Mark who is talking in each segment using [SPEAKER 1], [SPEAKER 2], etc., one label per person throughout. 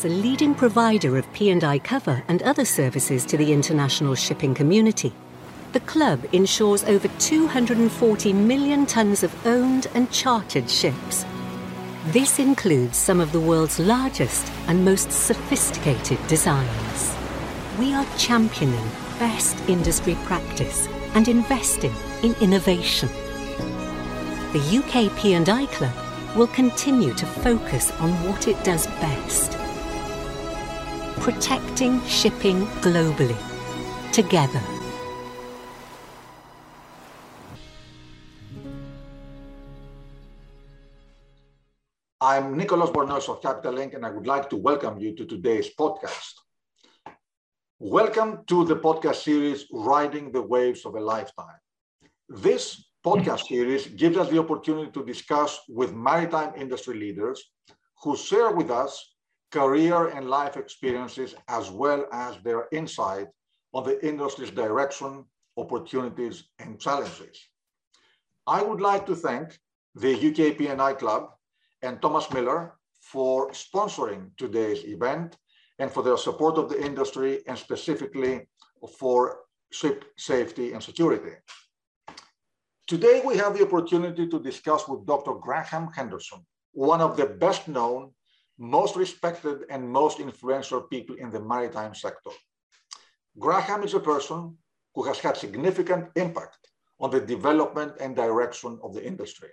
[SPEAKER 1] As a leading provider of P&I cover and other services to the international shipping community, the club insures over 240 million tonnes of owned and chartered ships. This includes some of the world's largest and most sophisticated designs. We are championing best industry practice and investing in innovation. The UK P&I Club will continue to focus on what it does best. Protecting shipping globally. Together.
[SPEAKER 2] I'm Nicholas Bornozis of Capital Link, and I would like to welcome you to today's podcast. Welcome to the podcast series, Riding the Waves of a Lifetime. This podcast series gives us the opportunity to discuss with maritime industry leaders who share with us career and life experiences as well as their insight on the industry's direction, opportunities, and challenges. I would like to thank the UK P&I Club and Thomas Miller for sponsoring today's event and for their support of the industry and specifically for ship safety and security. Today, we have the opportunity to discuss with Dr. Graham Henderson, one of the best known, most respected, and most influential people in the maritime sector. Graham is a person who has had significant impact on the development and direction of the industry.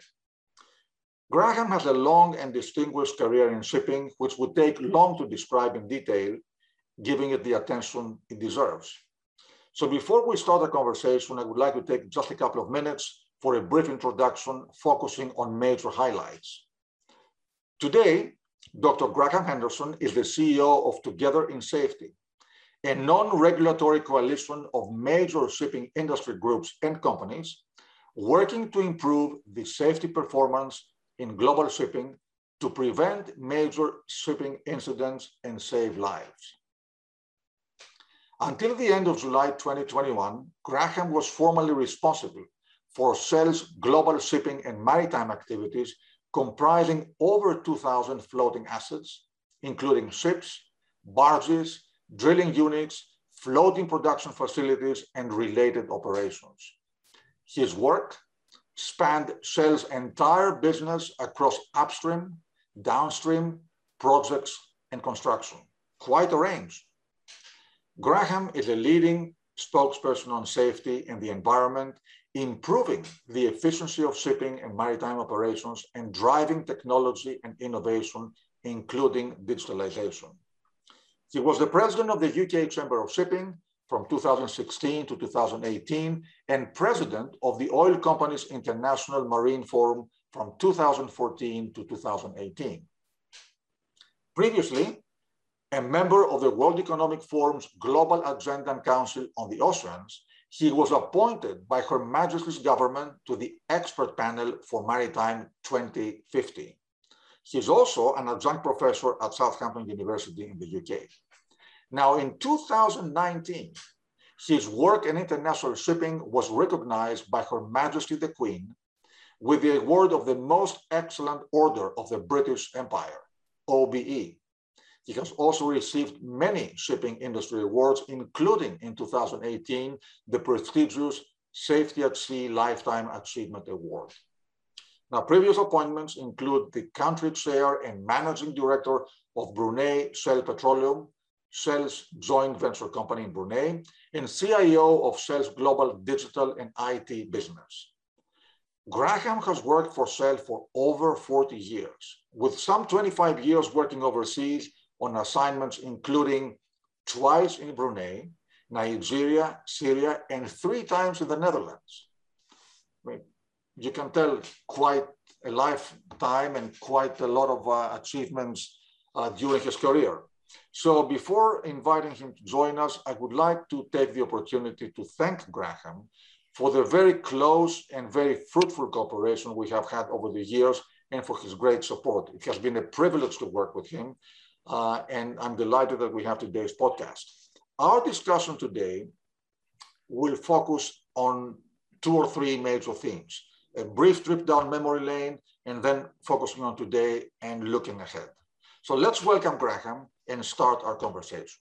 [SPEAKER 2] Graham has a long and distinguished career in shipping, which would take long to describe in detail, giving it the attention it deserves. So before we start the conversation, I would like to take just a couple of minutes for a brief introduction focusing on major highlights. Today, Dr. Graham Henderson is the CEO of Together in Safety, a non-regulatory coalition of major shipping industry groups and companies working to improve the safety performance in global shipping to prevent major shipping incidents and save lives. Until the end of July 2021, Graham was formally responsible for Shell's global shipping and maritime activities comprising over 2,000 floating assets, including ships, barges, drilling units, floating production facilities, and related operations. His work spanned Shell's entire business across upstream, downstream, projects, and construction. Quite a range. Graham is a leading spokesperson on safety and the environment, improving the efficiency of shipping and maritime operations and driving technology and innovation, including digitalization. He was the president of the UK Chamber of Shipping from 2016 to 2018 and president of the Oil Companies International Marine Forum from 2014 to 2018. Previously, a member of the World Economic Forum's Global Agenda and Council on the Oceans, he was appointed by Her Majesty's government to the expert panel for Maritime 2050. He is also an adjunct professor at Southampton University in the UK. Now, in 2019, his work in international shipping was recognized by Her Majesty the Queen with the award of the Most Excellent Order of the British Empire, OBE. He has also received many shipping industry awards, including in 2018, the prestigious Safety at Sea Lifetime Achievement Award. Now, previous appointments include the country chair and managing director of Brunei Shell Petroleum, Shell's joint venture company in Brunei, and CIO of Shell's global digital and IT business. Graham has worked for Shell for over 40 years, with some 25 years working overseas on assignments including twice in Brunei, Nigeria, Syria, and three times in the Netherlands. You can tell quite a lifetime and quite a lot of uh, achievements uh, during his career. So before inviting him to join us, I would like to take the opportunity to thank Graham for the very close and very fruitful cooperation we have had over the years and for his great support. It has been a privilege to work with him, uh, and I'm delighted that we have today's podcast. Our discussion today will focus on two or three major themes, a brief trip down memory lane, and then focusing on today and looking ahead. So let's welcome Graham and start our conversation.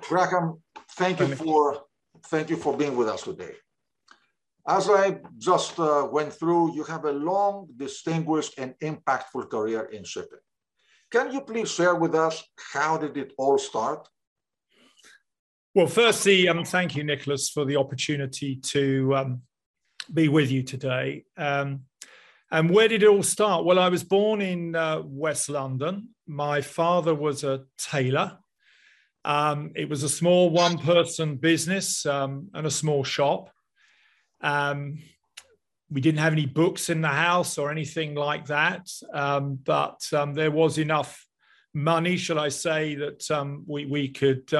[SPEAKER 2] Graham, thank you for thank you for being with us today. As I just uh, went through, you have a long, distinguished, and impactful career in shipping. Can you please share with us how did it all start?
[SPEAKER 3] Well, firstly, um, thank you, Nicholas, for the opportunity to um, be with you today. Um, and where did it all start? Well, I was born in uh, West London. My father was a tailor. Um, it was a small one person business um, and a small shop. Um, we didn't have any books in the house or anything like that, um, but um, there was enough money, shall I say, that um, we, we could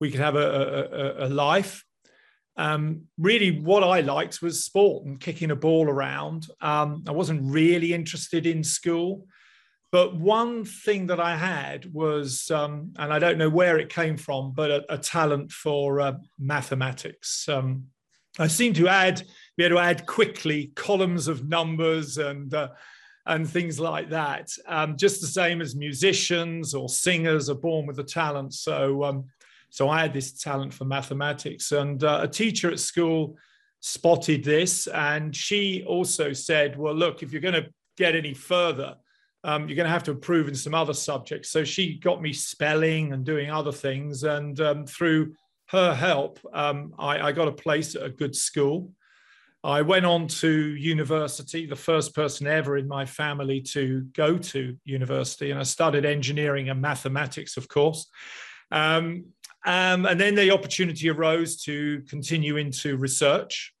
[SPEAKER 3] we could have a, a, a life. Um, really, what I liked was sport and kicking a ball around. Um, I wasn't really interested in school. But one thing that I had was, um, and I don't know where it came from, but a, a talent for uh, mathematics. Um, I seem to add, be able to add quickly columns of numbers and uh, and things like that. Um, just the same as musicians or singers are born with a talent. So um, so I had this talent for mathematics, and uh, a teacher at school spotted this, and she also said, "Well, look, if you're going to get any further." Um, you're going to have to improve in some other subjects. So she got me spelling and doing other things. And um, through her help, um, I, I, got a place at a good school. I went on to university, the first person ever in my family to go to university. And I studied engineering and mathematics, of course. Um, um, and then the opportunity arose to continue into research.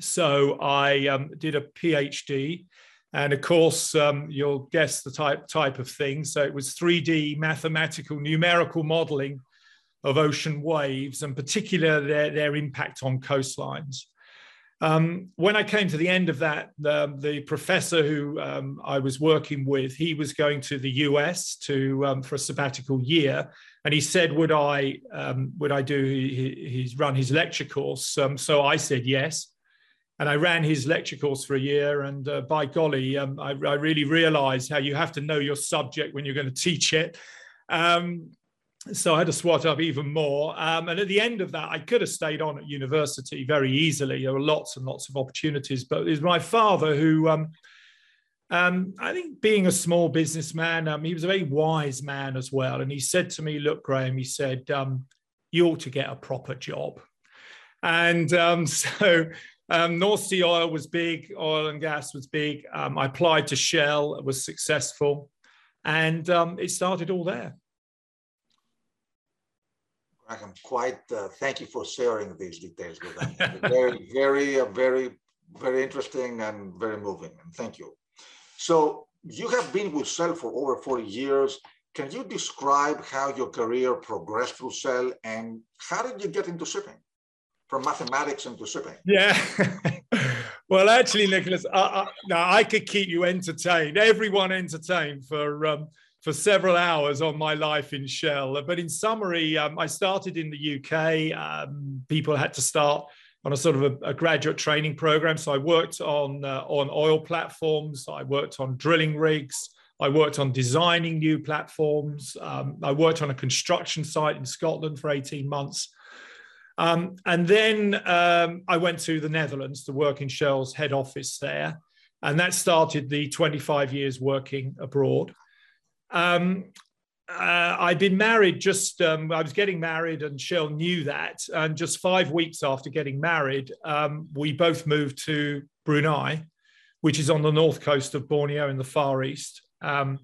[SPEAKER 3] So I um, did a PhD, and of course, um, you'll guess the type type of thing. So it was 3D mathematical numerical modeling of ocean waves, and particularly their, their impact on coastlines. Um, when I came to the end of that, the, the professor who um, I was working with, he was going to the US to um, for a sabbatical year, and he said, "Would I um, would I do his run his lecture course?" Um, so I said yes, and I ran his lecture course for a year. And uh, by golly, um, I, I, really realised how you have to know your subject when you're going to teach it. Um, so I had to swat up even more. Um, and at the end of that, I could have stayed on at university very easily. There were lots and lots of opportunities, but it was my father who um, um, I think being a small businessman, um, he was a very wise man as well. And he said to me, Look, Graham, he said, um, you ought to get a proper job. And um, so um, North Sea Oil was big, oil and gas was big. Um, I applied to Shell, it was successful. And it started all there.
[SPEAKER 2] I'm quite, uh, thank you for sharing these details with us. very, very, uh, very, very interesting and very moving. And thank you. So you have been with Shell for over 40 years. Can you describe how your career progressed through Shell and how did you get into shipping? From mathematics into shipping.
[SPEAKER 3] Yeah. well, actually, Nicholas, I, I, now I could keep you entertained, everyone entertained for um, for several hours on my life in Shell. But in summary, um, I started in the UK. Um, people had to start on a sort of a, a graduate training program. So I worked on uh, on oil platforms. I worked on drilling rigs. I worked on designing new platforms. Um, I worked on a construction site in Scotland for 18 months. Um, and then um, I went to the Netherlands to work in Shell's head office there. And that started the 25 years working abroad. Um, uh, I'd been married just, um, I was getting married, and Shell knew that. And just five weeks after getting married, um, we both moved to Brunei, which is on the north coast of Borneo in the Far East. Um,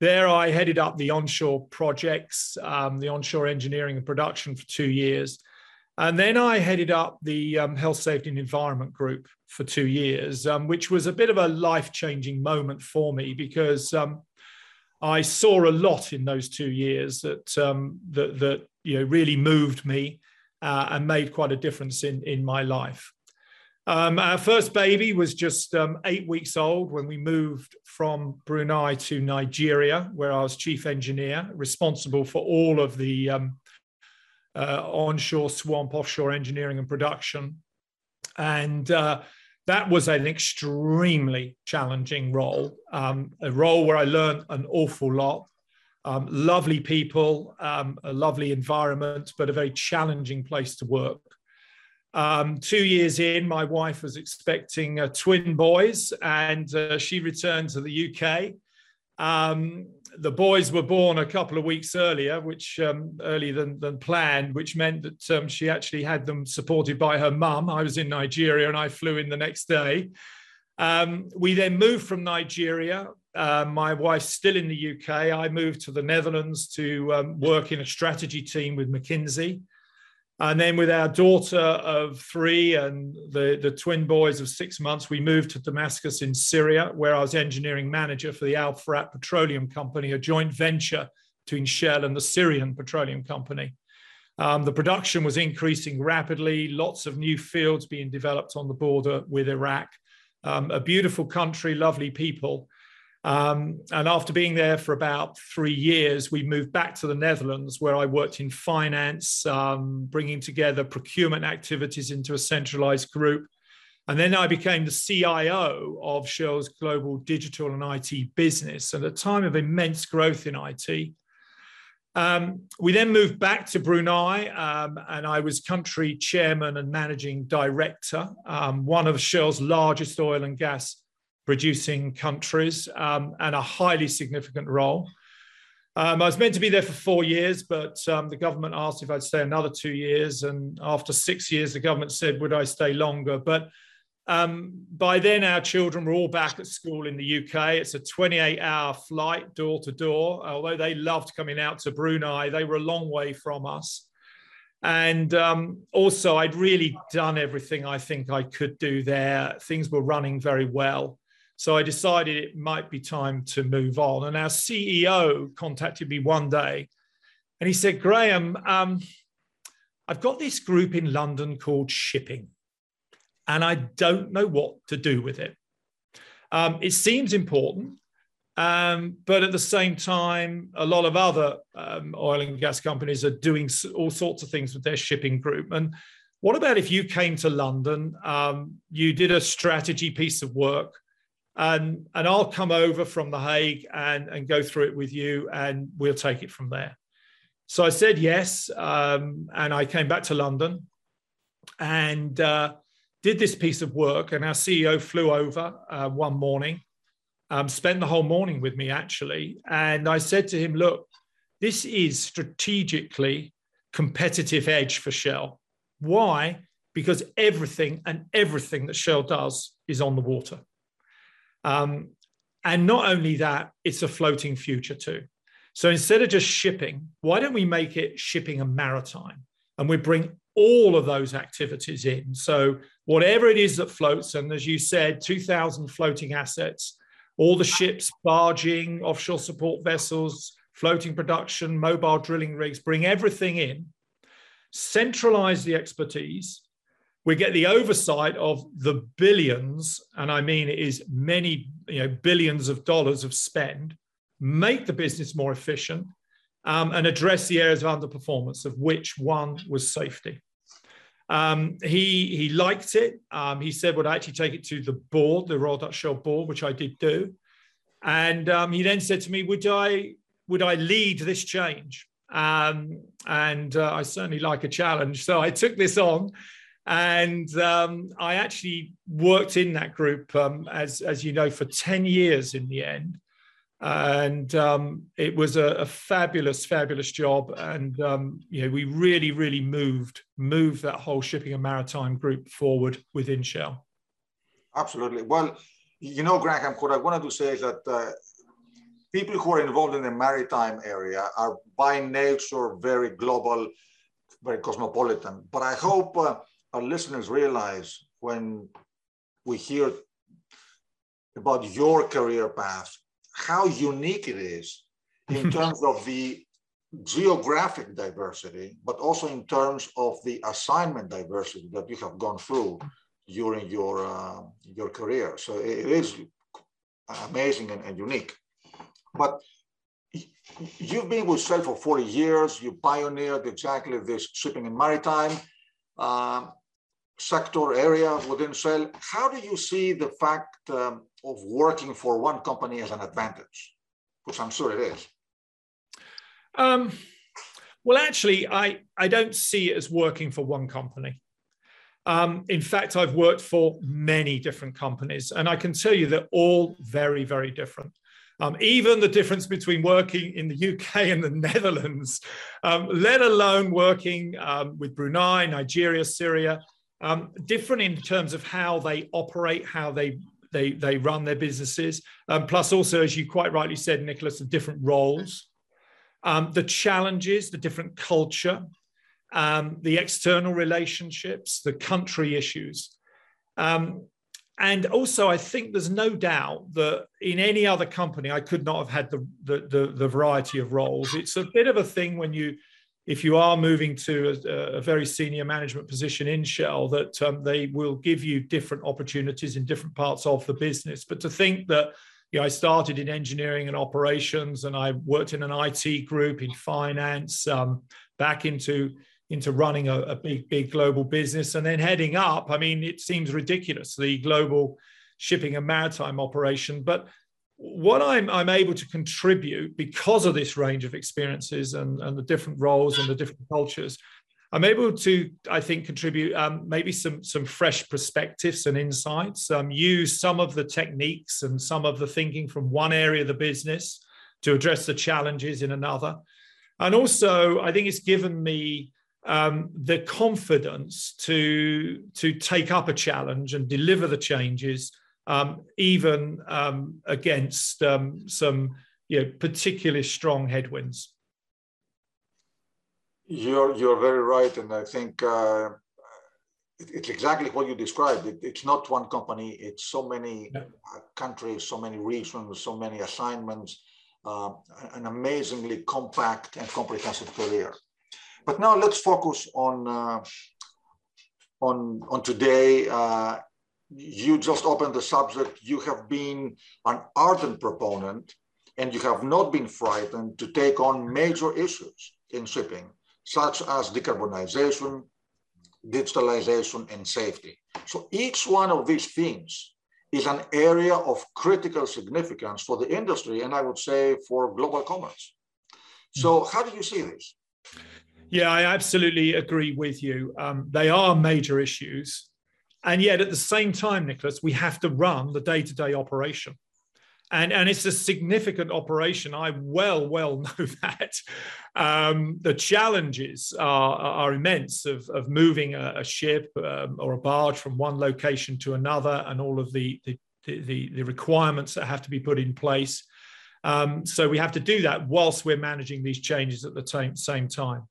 [SPEAKER 3] there, I headed up the onshore projects, um, the onshore engineering and production for two years. And then I headed up the um, health, safety, and environment group for two years, um, which was a bit of a life changing moment for me because I saw a lot in those two years that um, that, that you know really moved me uh, and made quite a difference in in my life. Um, our first baby was just um, eight weeks old when we moved from Brunei to Nigeria, where I was chief engineer, responsible for all of the um, uh, onshore swamp, offshore engineering and production. And uh, that was an extremely challenging role, um, a role where I learned an awful lot. Um, lovely people, um, a lovely environment, but a very challenging place to work. Um, two years in, my wife was expecting uh, twin boys, and uh, she returned to the UK. Um, the boys were born a couple of weeks earlier, which um, earlier than, than, planned, which meant that um, she actually had them supported by her mum. I was in Nigeria and I flew in the next day. Um, we then moved from Nigeria. Uh, my wife's still in the UK. I moved to the Netherlands to um, work in a strategy team with McKinsey. And then with our daughter of three and the, the twin boys of six months, we moved to Damascus in Syria, where I was engineering manager for the Al Furat Petroleum Company, a joint venture between Shell and the Syrian Petroleum Company. Um, the production was increasing rapidly, lots of new fields being developed on the border with Iraq. Um, a beautiful country, lovely people. Um, and after being there for about three years, we moved back to the Netherlands, where I worked in finance, um, bringing together procurement activities into a centralized group. And then I became the CIO of Shell's global digital and IT business at a time of immense growth in IT. Um, we then moved back to Brunei, um, and I was country chairman and managing director, um, one of Shell's largest oil and gas producing countries um, and a highly significant role. Um, I was meant to be there for four years, but um, the government asked if I'd stay another two years. And after six years, the government said, would I stay longer? But um, by then, our children were all back at school in the UK. It's a 28 hour flight door to door. Although they loved coming out to Brunei, they were a long way from us. And um, also, I'd really done everything I think I could do there. Things were running very well. So I decided it might be time to move on. And our CEO contacted me one day and he said, Graham, um, I've got this group in London called Shipping, and I don't know what to do with it. Um, it seems important, um, but at the same time, a lot of other um, oil and gas companies are doing all sorts of things with their shipping group. And what about if you came to London, um, you did a strategy piece of work, and and I'll come over from the Hague and and go through it with you, and we'll take it from there. So I said yes, um, and I came back to London, and uh, did this piece of work. And our CEO flew over uh, one morning, um, spent the whole morning with me actually, and I said to him, "Look, this is strategically competitive edge for Shell. Why? Because everything and everything that Shell does is on the water." Um, and not only that, it's a floating future too. So instead of just shipping, why don't we make it shipping and maritime? And we bring all of those activities in. So whatever it is that floats, and as you said, 2,000 floating assets, all the ships, barging, offshore support vessels, floating production, mobile drilling rigs, bring everything in, centralize the expertise, we get the oversight of the billions, and I mean it is many, you know, billions of dollars of spend, make the business more efficient, um, and address the areas of underperformance, of which one was safety. Um, he he liked it. Um, he said, "Would I actually take it to the board, the Royal Dutch Shell board?" Which I did do. And um, he then said to me, "Would I would I lead this change?" Um, and uh, I certainly like a challenge, so I took this on. And um, I actually worked in that group, um, as, as you know, for 10 years in the end. And um, it was a, a, fabulous, fabulous job. And, um, you know, we really, really moved, moved that whole shipping and maritime group forward within Shell.
[SPEAKER 2] Absolutely. Well, you know, Graham, what I wanted to say is that uh, people who are involved in the maritime area are by nature very global, very cosmopolitan. But I hope uh, our listeners realize when we hear about your career path, how unique it is in terms of the geographic diversity, but also in terms of the assignment diversity that you have gone through during your uh, your career. So it is amazing and, and, unique. But you've been with Shell for 40 years. You pioneered exactly this shipping and maritime. Um, sector area within Shell. How do you see the fact um, of working for one company as an advantage? Which I'm sure it is.
[SPEAKER 3] Um, well, actually, I, I don't see it as working for one company. Um, in fact, I've worked for many different companies, and I can tell you they're all very, very different. Um, even the difference between working in the UK and the Netherlands, um, let alone working um, with Brunei, Nigeria, Syria, um, different in terms of how they operate, how they they they run their businesses. Um, plus, also as you quite rightly said, Nicholas, the different roles, um, the challenges, the different culture, the external relationships, the country issues. Um, and also, I think there's no doubt that in any other company, I could not have had the, the, the, the variety of roles. It's a bit of a thing when you, if you are moving to a, a very senior management position in Shell, that um, they will give you different opportunities in different parts of the business. But to think that you know, I started in engineering and operations, and I worked in an IT group in finance, um, back into into running a, a, big, big global business and then heading up. I mean, it seems ridiculous, the global shipping and maritime operation. But what I'm, I'm able to contribute because of this range of experiences and, and the different roles and the different cultures, I'm able to, I think, contribute um, maybe some, some fresh perspectives and insights, um, use some of the techniques and some of the thinking from one area of the business to address the challenges in another. And also, I think it's given me um, the confidence to to take up a challenge and deliver the changes, um, even um, against um, some you know particularly strong headwinds.
[SPEAKER 2] You're you're very right, and I think. Uh, it's exactly what you described. It, it's not one company. It's so many yeah. Uh, countries, so many regions, so many assignments. Uh, an amazingly compact and comprehensive career. But now let's focus on uh, on on today. Uh, you just opened the subject. You have been an ardent proponent, and you have not been frightened to take on major issues in shipping, such as decarbonization, digitalization, and safety. So each one of these themes is an area of critical significance for the industry, and I would say for global commerce. So, how do you see this?
[SPEAKER 3] Yeah, I absolutely agree with you. Um, they are major issues. And yet, at the same time, Nicholas, we have to run the day to day operation. And, and it's a significant operation. I well, well know that. Um, the challenges are, are immense of, of moving a, a ship um, or a barge from one location to another and all of the, the, the, the requirements that have to be put in place. Um, so we have to do that whilst we're managing these changes at the same, same time.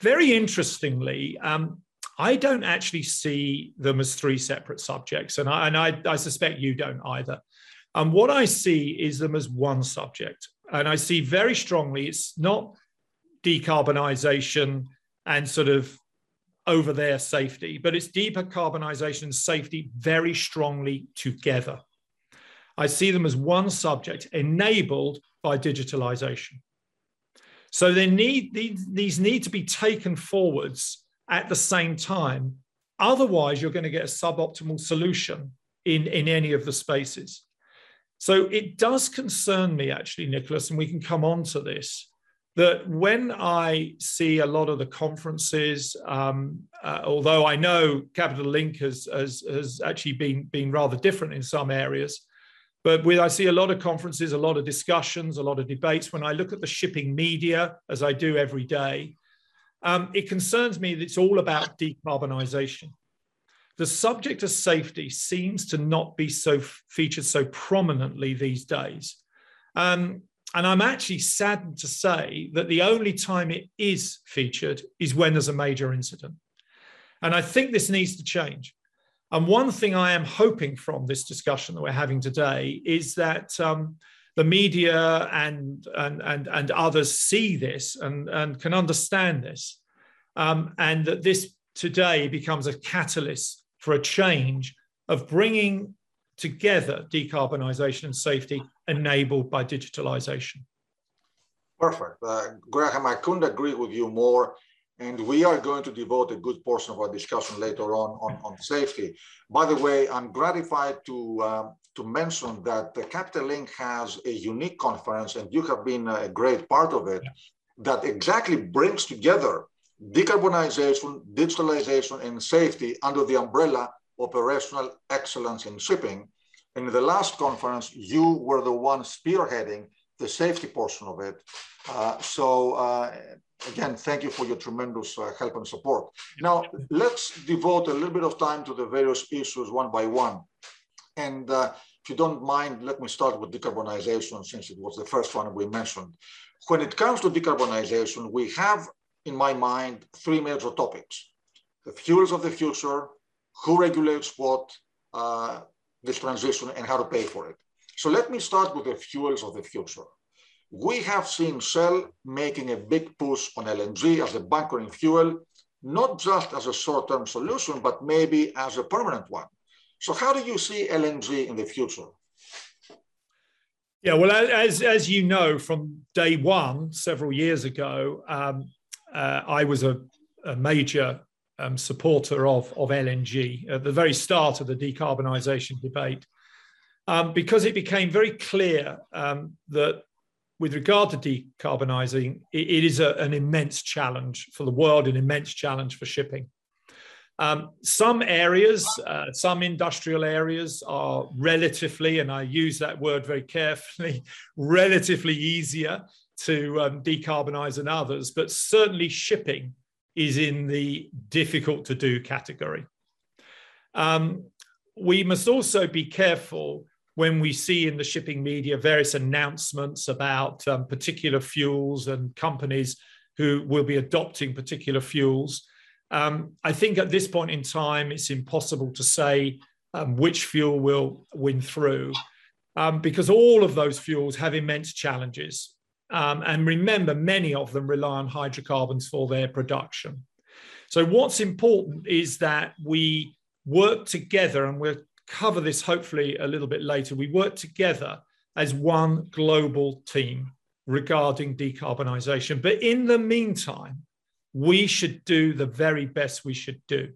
[SPEAKER 3] Very interestingly, um, I don't actually see them as three separate subjects, and I, and I, I suspect you don't either. And what I see is them as one subject, and I see very strongly it's not decarbonisation and sort of over there safety, but it's decarbonization and safety very strongly together. I see them as one subject enabled by digitalization. So they need these need to be taken forwards at the same time. Otherwise, you're going to get a suboptimal solution in, in any of the spaces. So it does concern me, actually, Nicholas, and we can come on to this, that when I see a lot of the conferences, um, uh, although I know Capital Link has, has, has actually been, been rather different in some areas, but with, I see a lot of conferences, a lot of discussions, a lot of debates. When I look at the shipping media, as I do every day, um, it concerns me that it's all about decarbonisation. The subject of safety seems to not be so featured so prominently these days. Um, and I'm actually saddened to say that the only time it is featured is when there's a major incident. And I think this needs to change. And one thing I am hoping from this discussion that we're having today is that um, the media and, and, and, and others see this and, and can understand this, um, and that this today becomes a catalyst for a change of bringing together decarbonisation and safety enabled by digitalisation.
[SPEAKER 2] Perfect. Uh, Graham, I couldn't agree with you more. and we are going to devote a good portion of our discussion later on on, on safety. By the way, I'm gratified to, um, to mention that the Capital Link has a unique conference, and you have been a great part of it, that exactly brings together decarbonization, digitalization, and safety under the umbrella operational excellence in shipping. And in the last conference, you were the one spearheading the safety portion of it. Uh, so uh, again, thank you for your tremendous uh, help and support. Now, let's devote a little bit of time to the various issues one by one. And uh, if you don't mind, let me start with decarbonization since it was the first one we mentioned. When it comes to decarbonization, we have, in my mind, three major topics. The fuels of the future, who regulates what, uh, this transition, and how to pay for it. So let me start with the fuels of the future we have seen Shell making a big push on LNG as a bunkering fuel, not just as a short-term solution, but maybe as a permanent one. So how do you see LNG in the future?
[SPEAKER 3] Yeah, well, as, as you know, from day one, several years ago, um, uh, I was a, a major um, supporter of, of LNG at the very start of the decarbonisation debate, um, because it became very clear um, that with regard to decarbonising, it, it is a, an immense challenge for the world, an immense challenge for shipping. Um, some areas, uh, some industrial areas are relatively, and I use that word very carefully, relatively easier to um, decarbonize than others, but certainly shipping is in the difficult to do category. Um, we must also be careful when we see in the shipping media various announcements about um, particular fuels and companies who will be adopting particular fuels. Um, I think at this point in time, it's impossible to say um, which fuel will win through um, because all of those fuels have immense challenges. Um, and remember, many of them rely on hydrocarbons for their production. So, what's important is that we work together, and we'll cover this hopefully a little bit later. We work together as one global team regarding decarbonisation. But in the meantime, we should do the very best we should do.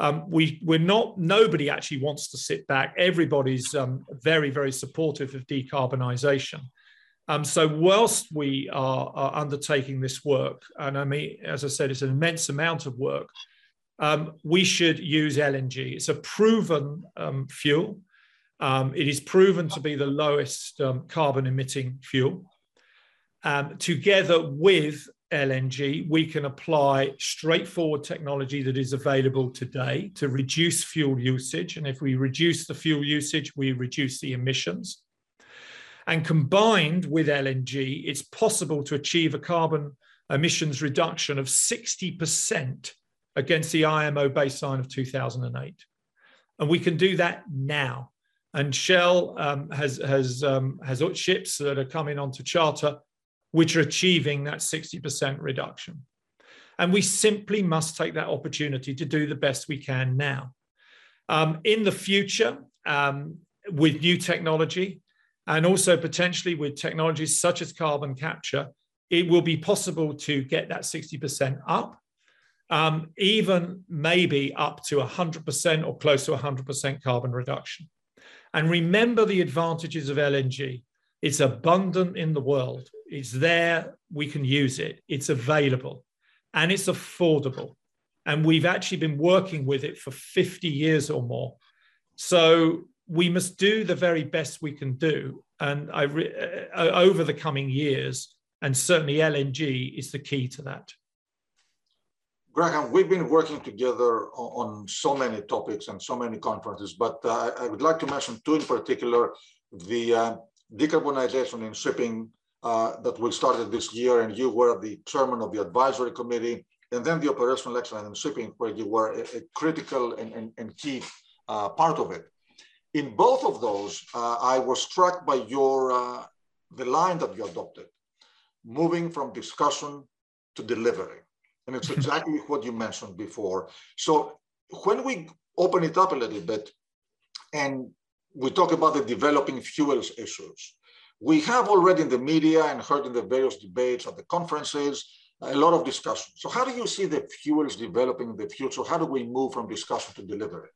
[SPEAKER 3] Um, we, we're not, nobody actually wants to sit back. Everybody's um, very, very supportive of decarbonisation. Um, so, whilst we are, are, undertaking this work, and I mean, as I said, it's an immense amount of work, um, we should use LNG. It's a proven um, fuel. Um, it is proven to be the lowest carbon emitting fuel. Together with LNG, we can apply straightforward technology that is available today to reduce fuel usage. And if we reduce the fuel usage, we reduce the emissions. And combined with LNG, it's possible to achieve a carbon emissions reduction of 60% against the IMO baseline of 2008. And we can do that now. And Shell um, has, has, um, has ships that are coming onto charter, which are achieving that 60% reduction. And we simply must take that opportunity to do the best we can now. Um, in the future, um, with new technology, and also potentially with technologies such as carbon capture, it will be possible to get that 60% up um, even maybe up to 100% or close to 100% carbon reduction. And remember the advantages of LNG. It's abundant in the world. It's there. We can use it. It's available and it's affordable. And we've actually been working with it for 50 years or more. So we must do the very best we can do. And I re- uh, over the coming years, and certainly LNG is the key to that.
[SPEAKER 2] Graham, we've been working together on, so many topics and so many conferences, but uh, I would like to mention two in particular, the uh, decarbonization in shipping uh, that we started this year, and you were the chairman of the advisory committee, and then the operational excellence in shipping, where you were a, a critical and, and, and key uh, part of it. In both of those, uh, I was struck by your uh, the line that you adopted, moving from discussion to delivery. And it's exactly what you mentioned before. So when we open it up a little bit and we talk about the developing fuels issues, we have already in the media and heard in the various debates at the conferences a lot of discussion. So how do you see the fuels developing in the future? How do we move from discussion to delivery?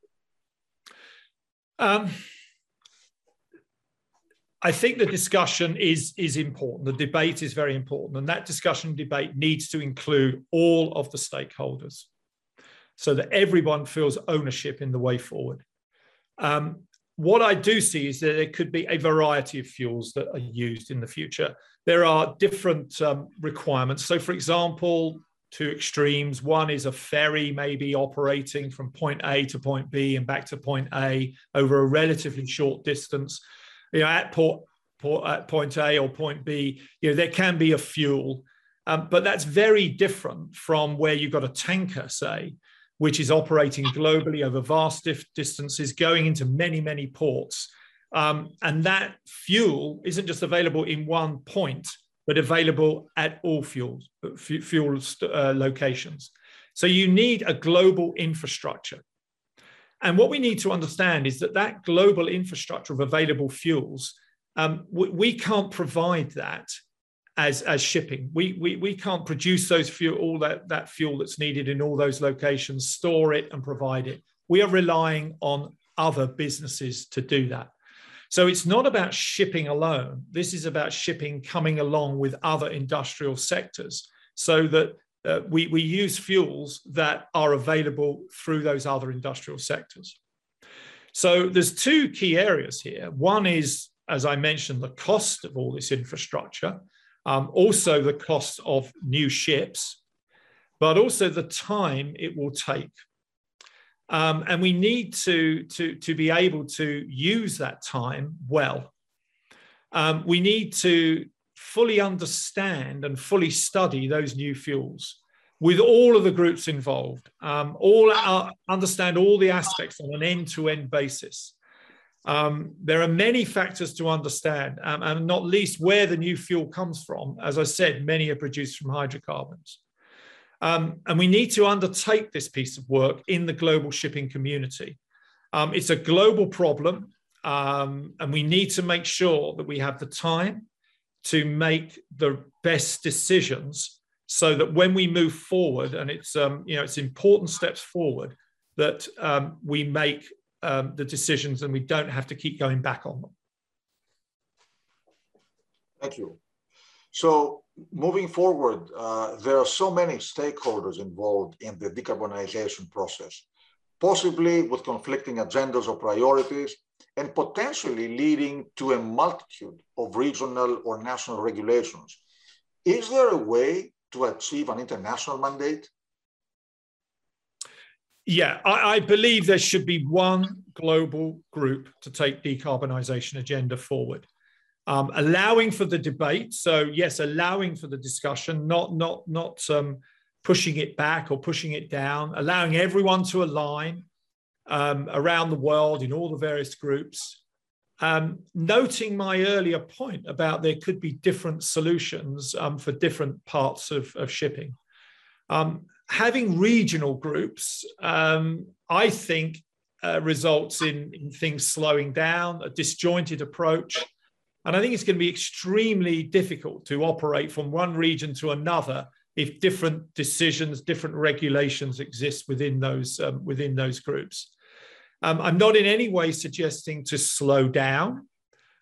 [SPEAKER 2] Um,
[SPEAKER 3] I think the discussion is is important. The debate is very important, and that discussion debate needs to include all of the stakeholders, so that everyone feels ownership in the way forward. Um, what I do see is that there could be a variety of fuels that are used in the future. There are different um, requirements. So, for example, two extremes. One is a ferry maybe operating from point A to point B and back to point A over a relatively short distance you know, at port, port at point A or point B, you know, there can be a fuel, um, but that's very different from where you've got a tanker, say, which is operating globally over vast distances, going into many, many ports. Um, and that fuel isn't just available in one point, but available at all fuels, fuel uh, locations. So you need a global infrastructure. And what we need to understand is that that global infrastructure of available fuels, um, we, we, can't provide that as, as shipping. We, we, we can't produce those fuel, all that, that fuel that's needed in all those locations, store it and provide it. We are relying on other businesses to do that. So it's not about shipping alone. This is about shipping coming along with other industrial sectors so that uh, we, we use fuels that are available through those other industrial sectors. So there's two key areas here. One is, as I mentioned, the cost of all this infrastructure, um, also the cost of new ships, but also the time it will take. Um, and we need to, to, to be able to use that time well. Um, we need to fully understand and fully study those new fuels with all of the groups involved, um, all uh, understand all the aspects on an end-to-end basis. Um, there are many factors to understand, um, and not least where the new fuel comes from. As I said, many are produced from hydrocarbons. Um, and we need to undertake this piece of work in the global shipping community. Um, it's a global problem, um, and we need to make sure that we have the time to make the best decisions so that when we move forward and it's um, you know it's important steps forward that we make um, the decisions and we don't have to keep going back on them
[SPEAKER 2] thank you so moving forward uh, there are so many stakeholders involved in the decarbonization process possibly with conflicting agendas or priorities and potentially leading to a multitude of regional or national regulations. Is there a way to achieve an international mandate?
[SPEAKER 3] Yeah, I, I, believe there should be one global group to take decarbonisation agenda forward, um, allowing for the debate. So yes, allowing for the discussion, not not not um, pushing it back or pushing it down, allowing everyone to align, um, around the world in all the various groups, um, noting my earlier point about there could be different solutions um, for different parts of, of shipping. Having regional groups, um, I think, uh, results in, in things slowing down, a disjointed approach. And I think it's going to be extremely difficult to operate from one region to another if different decisions, different regulations exist within those um, within those groups. Um, I'm not in any way suggesting to slow down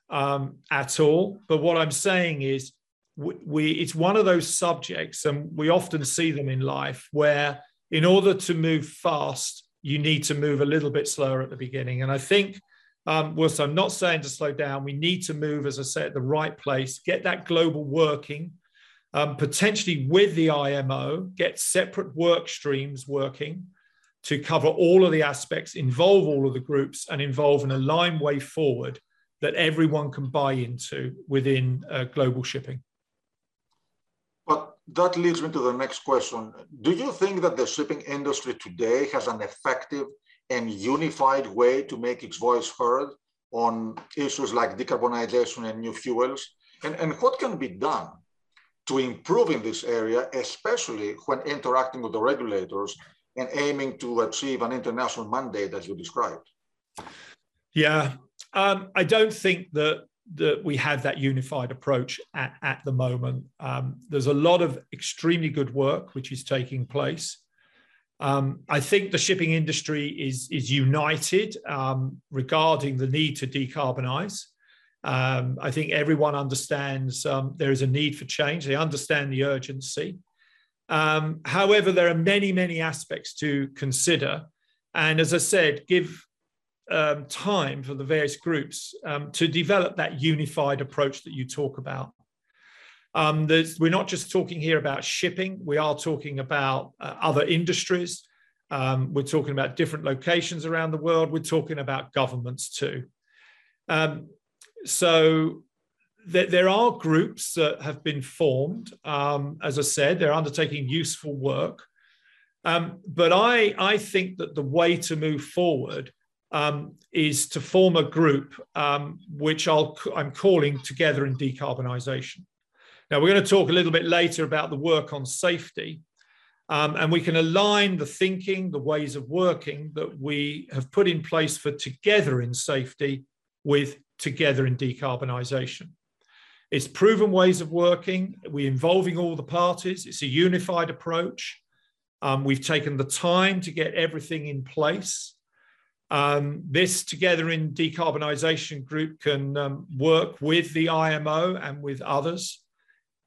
[SPEAKER 3] um, at all, but what I'm saying is we, it's one of those subjects, and we often see them in life where, in order to move fast, you need to move a little bit slower at the beginning. And I think, um, whilst I'm not saying to slow down, we need to move, as I say, at the right place, get that global working. Um, potentially with the IMO, get separate work streams working, to cover all of the aspects, involve all of the groups, and involve an aligned way forward that everyone can buy into within uh, global shipping.
[SPEAKER 2] That leads me to the next question. Do you think that the shipping industry today has an effective and unified way to make its voice heard on issues like decarbonization and new fuels? And, and what can be done to improve in this area, especially when interacting with the regulators and aiming to achieve an international mandate as you described?
[SPEAKER 3] Yeah, um, I don't think that that we have that unified approach at, at the moment. Um, there's a lot of extremely good work which is taking place. Um, I think the shipping industry is, is united um, regarding the need to decarbonize. Um, I think everyone understands um, there is a need for change. They understand the urgency. Um, however, there are many, many aspects to consider. And as I said, give um, time for the various groups um, to develop that unified approach that you talk about. Um, we're not just talking here about shipping, we are talking about uh, other industries. Um, we're talking about different locations around the world. We're talking about governments too. Um, so th- there are groups that have been formed. Um, as I said, they're undertaking useful work. but I, I think that the way to move forward um, is to form a group um, which I'll, I'm calling Together in Decarbonisation. Now, we're going to talk a little bit later about the work on safety, um, and we can align the thinking, the ways of working that we have put in place for Together in Safety with Together in Decarbonisation. It's proven ways of working. We're involving all the parties. It's a unified approach. Um, we've taken the time to get everything in place. Um, this together in decarbonisation group can um, work with the IMO and with others.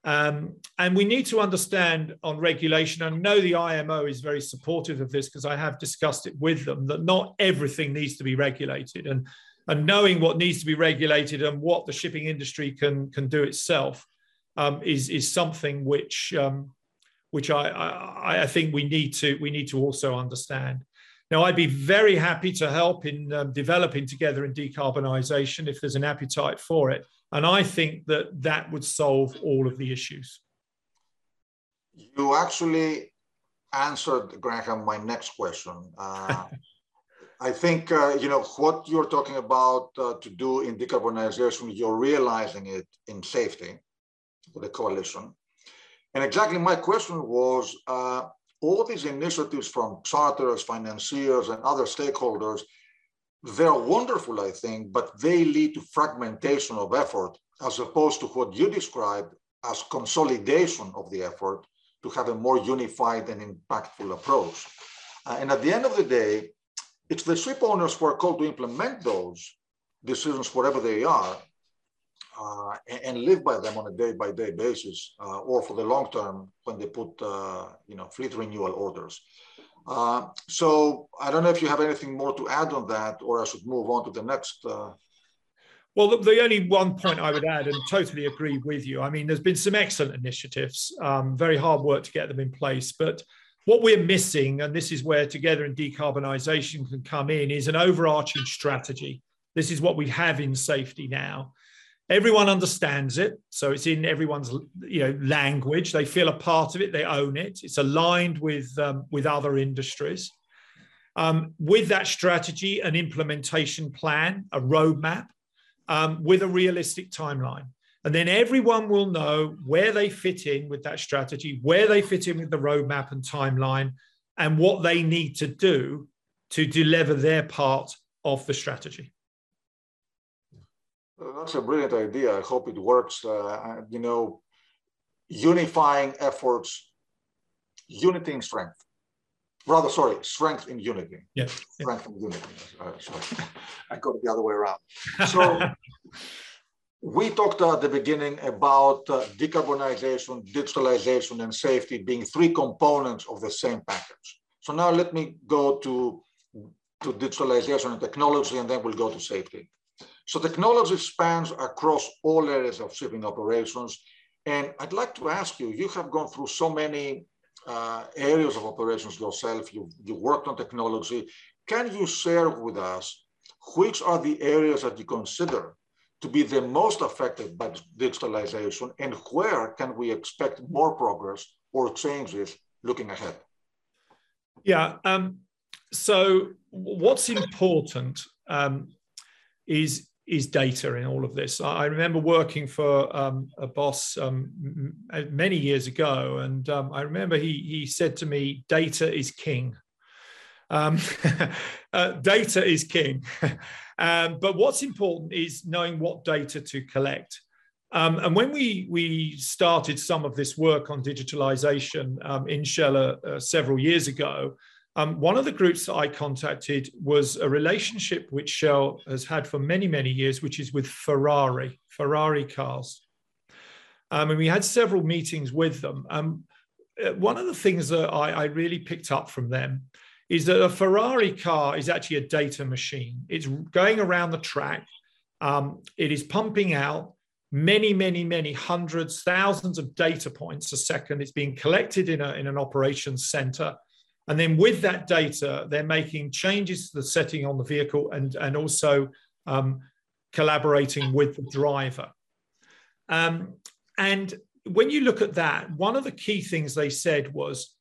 [SPEAKER 3] Um, and we need to understand on regulation, I know the IMO is very supportive of this because I have discussed it with them, that not everything needs to be regulated. And, and knowing what needs to be regulated and what the shipping industry can, can do itself um, is, is something which, um, which I, I, I think we need, to, we need to also understand. Now, I'd be very happy to help in um, developing together in decarbonisation if there's an appetite for it. And I think that that would solve all of the issues.
[SPEAKER 2] You actually answered, Graham, my next question. Uh, I think, uh, you know, what you're talking about uh, to do in decarbonization, you're realizing it in safety with the coalition. And exactly my question was, uh, all these initiatives from charters, financiers, and other stakeholders, they're wonderful, I think, but they lead to fragmentation of effort as opposed to what you described as consolidation of the effort to have a more unified and impactful approach. Uh, and at the end of the day, it's the ship owners who are called to implement those decisions wherever they are uh, and, and, live by them on a day by day basis uh, or for the long term when they put uh, you know fleet renewal orders. Uh, so I don't know if you have anything more to add on that or I should move on to the next. Uh,
[SPEAKER 3] well, the, the, only one point I would add, and totally agree with you. I mean, there's been some excellent initiatives, um, very hard work to get them in place. But what we're missing, and this is where Together in Decarbonisation can come in, is an overarching strategy. This is what we have in safety now everyone understands it. So it's in everyone's you know language. They feel a part of it. They own it. It's aligned with um, with other industries. Um, with that strategy an implementation plan a roadmap um, with a realistic timeline. And then everyone will know where they fit in with that strategy where they fit in with the roadmap and timeline and what they need to do to deliver their part of the strategy
[SPEAKER 2] that's a brilliant idea. I hope it works. Uh, you know, unifying efforts, unity in strength. Rather, sorry, strength in unity.
[SPEAKER 3] Yes.
[SPEAKER 2] Strength in unity. Uh, sorry, I got it the other way around. So we talked at the beginning about uh, decarbonization, digitalization, and safety being three components of the same package. So now let me go to, to digitalization and technology, and then we'll go to safety. So technology spans across all areas of shipping operations. And I'd like to ask you, you have gone through so many uh, areas of operations yourself, you, you worked on technology. Can you share with us which are the areas that you consider to be the most affected by digitalization and where can we expect more progress or changes looking ahead?
[SPEAKER 3] Yeah, um, so what's important um, is is data in all of this. I remember working for um, a boss um, many years ago, and um, I remember he he said to me, "Data is king." Um, uh, data is king, Um, but what's important is knowing what data to collect. Um, and when we, we started some of this work on digitalization in Shell uh, uh, several years ago, um, one of the groups that I contacted was a relationship which Shell has had for many, many years, which is with Ferrari, Ferrari cars. Um, and we had several meetings with them. Um, uh, one of the things that I, I really picked up from them is that a Ferrari car is actually a data machine. It's going around the track. Um, it is pumping out many, many, many hundreds, thousands of data points a second. It's being collected in, a, in an operations center. And then with that data, they're making changes to the setting on the vehicle and, and also um, collaborating with the driver. Um, and when you look at that, one of the key things they said was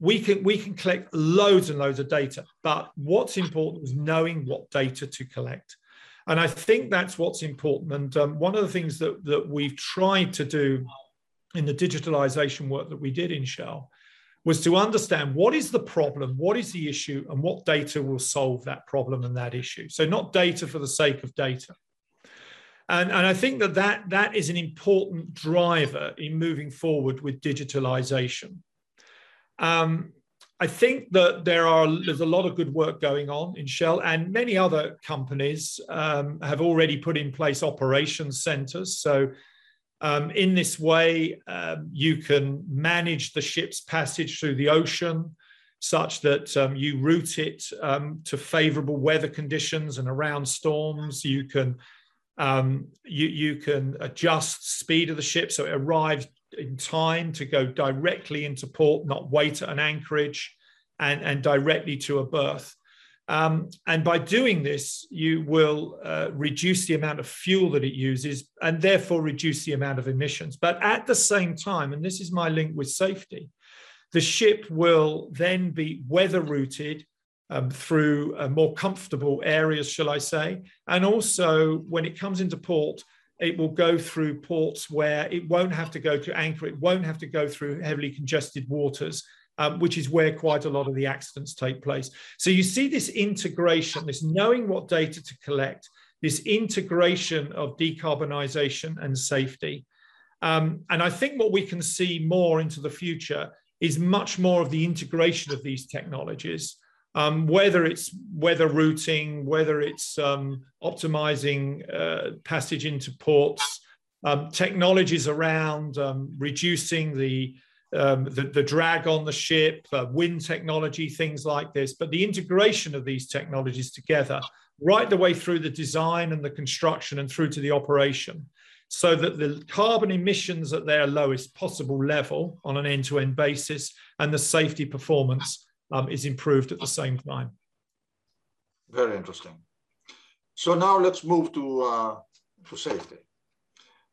[SPEAKER 3] we can we can collect loads and loads of data but what's important is knowing what data to collect and i think that's what's important and um, one of the things that that we've tried to do in the digitalization work that we did in shell was to understand what is the problem what is the issue and what data will solve that problem and that issue so not data for the sake of data and, and I think that, that that is an important driver in moving forward with digitalization. Um, I think that there are there's a lot of good work going on in Shell, and many other companies um, have already put in place operations centers. So, um, in this way, um, you can manage the ship's passage through the ocean, such that um, you route it um, to favorable weather conditions and around storms. You can um, you, you can adjust speed of the ship so it arrives in time to go directly into port, not wait at an anchorage and, and directly to a berth. Um, and by doing this, you will uh, reduce the amount of fuel that it uses and therefore reduce the amount of emissions. But at the same time, and this is my link with safety, the ship will then be weather routed um, through uh, more comfortable areas, shall I say. And also, when it comes into port, it will go through ports where it won't have to go to anchor, it won't have to go through heavily congested waters, um, which is where quite a lot of the accidents take place. So you see this integration, this knowing what data to collect, this integration of decarbonisation and safety. Um, and I think what we can see more into the future is much more of the integration of these technologies um, whether it's weather routing, whether it's um, optimizing uh, passage into ports, um, technologies around um, reducing the, um, the, the drag on the ship, uh, wind technology, things like this. But the integration of these technologies together, right the way through the design and the construction and through to the operation, so that the carbon emissions at their lowest possible level on an end-to-end basis and the safety performance um, is improved at the same time.
[SPEAKER 2] Very interesting. So now let's move to, uh, to safety.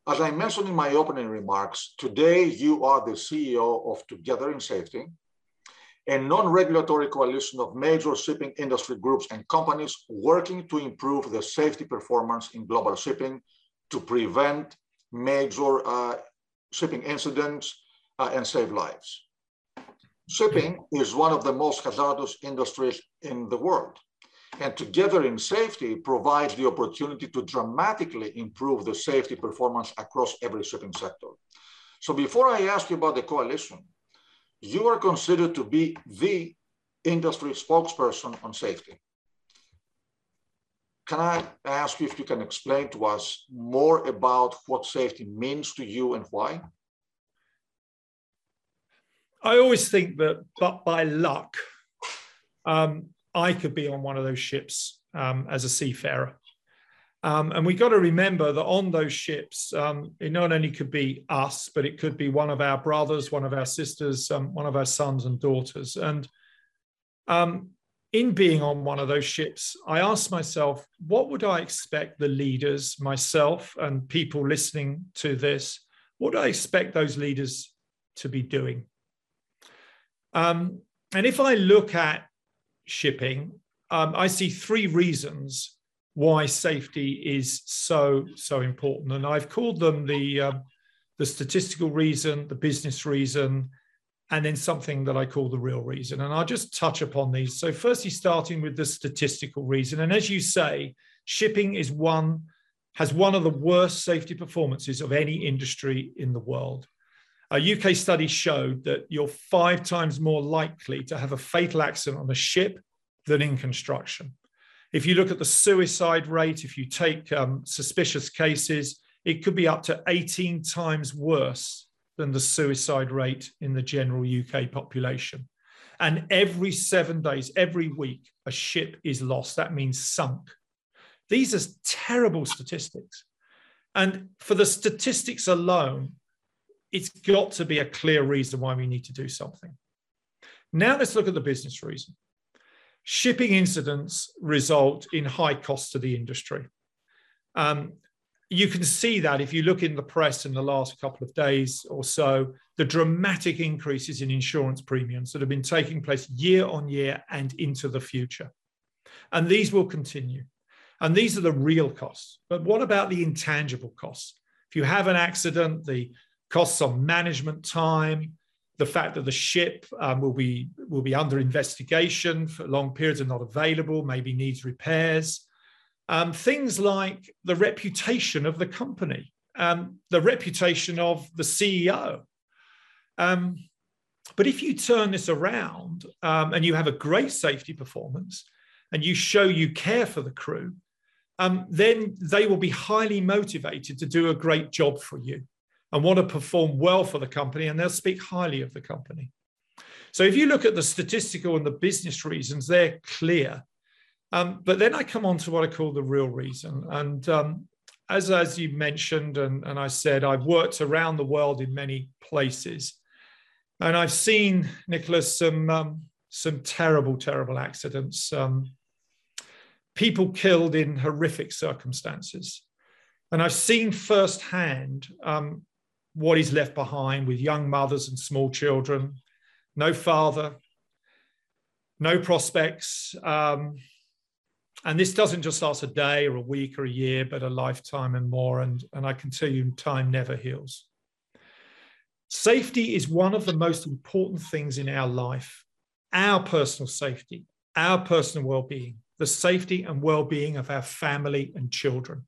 [SPEAKER 2] As I mentioned in my opening remarks, today you are the CEO of Together in Safety, a non-regulatory coalition of major shipping industry groups and companies working to improve the safety performance in global shipping to prevent major uh, shipping incidents uh, and save lives. Shipping is one of the most hazardous industries in the world. And Together in Safety provides the opportunity to dramatically improve the safety performance across every shipping sector. So before I ask you about the coalition, you are considered to be the industry spokesperson on safety. Can I ask you if you can explain to us more about what safety means to you and why?
[SPEAKER 3] I always think that, but by luck, um, I could be on one of those ships um, as a seafarer. Um, and we got to remember that on those ships, um, it not only could be us, but it could be one of our brothers, one of our sisters, um, one of our sons and daughters. And um, in being on one of those ships, I asked myself, what would I expect the leaders, myself, and people listening to this, what do I expect those leaders to be doing? Um, and if I look at shipping, um, I see three reasons why safety is so so important, and I've called them the uh, the statistical reason, the business reason, and then something that I call the real reason. And I'll just touch upon these. So, firstly, starting with the statistical reason, and as you say, shipping is one has one of the worst safety performances of any industry in the world. A UK study showed that you're five times more likely to have a fatal accident on a ship than in construction. If you look at the suicide rate, if you take um, suspicious cases, it could be up to 18 times worse than the suicide rate in the general UK population. And every seven days, every week, a ship is lost. That means sunk. These are terrible statistics. And for the statistics alone, it's got to be a clear reason why we need to do something. Now let's look at the business reason. Shipping incidents result in high costs to the industry. Um, you can see that if you look in the press in the last couple of days or so, the dramatic increases in insurance premiums that have been taking place year on year and into the future. And these will continue. And these are the real costs. But what about the intangible costs? If you have an accident, the costs on management time, the fact that the ship um, will be will be under investigation for long periods and not available, maybe needs repairs. Um, things like the reputation of the company, um, the reputation of the CEO. Um, but if you turn this around um, and you have a great safety performance and you show you care for the crew, um, then they will be highly motivated to do a great job for you and want to perform well for the company, and they'll speak highly of the company. So if you look at the statistical and the business reasons, they're clear. Um, but then I come on to what I call the real reason. And um, as, as you mentioned, and, and I said, I've worked around the world in many places. And I've seen, Nicholas, some, um, some terrible, terrible accidents. Um, people killed in horrific circumstances. And I've seen firsthand um, what is left behind with young mothers and small children, no father, no prospects. Um, and this doesn't just last a day or a week or a year, but a lifetime and more. And, and I can tell you, time never heals. Safety is one of the most important things in our life, our personal safety, our personal well being the safety and well being of our family and children.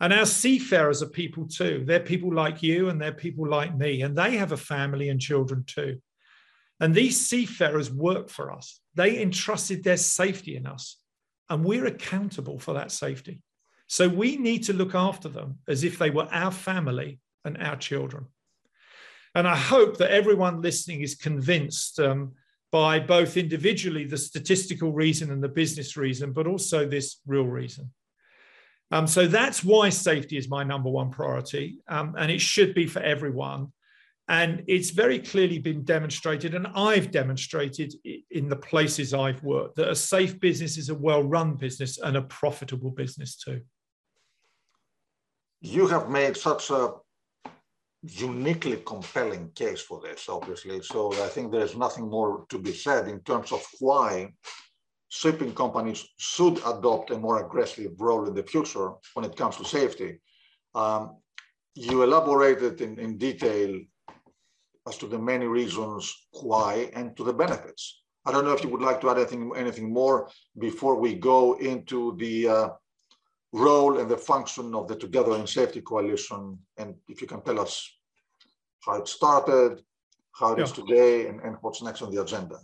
[SPEAKER 3] And our seafarers are people too. They're people like you and they're people like me, and they have a family and children too. And these seafarers work for us. They entrusted their safety in us, and we're accountable for that safety. So we need to look after them as if they were our family and our children. And I hope that everyone listening is convinced um, by both individually the statistical reason and the business reason, but also this real reason. Um, so that's why safety is my number one priority, um, and it should be for everyone. And it's very clearly been demonstrated, and I've demonstrated in the places I've worked, that a safe business is a well run business and a profitable business too.
[SPEAKER 2] You have made such a uniquely compelling case for this, obviously. So I think there's nothing more to be said in terms of why shipping companies should adopt a more aggressive role in the future when it comes to safety. Um, you elaborated in, in detail as to the many reasons why and to the benefits. I don't know if you would like to add anything, anything more before we go into the uh, role and the function of the Together in Safety Coalition, and if you can tell us how it started, how it yeah. is today, and, and what's next on the agenda.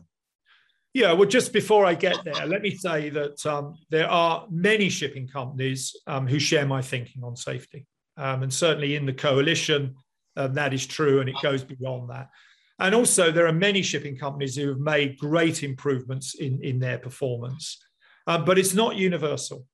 [SPEAKER 3] Yeah, well, just before I get there, let me say that um, there are many shipping companies um, who share my thinking on safety. Um, and certainly in the coalition, um, that is true, and it goes beyond that. And also, there are many shipping companies who have made great improvements in, in their performance, uh, but it's not universal.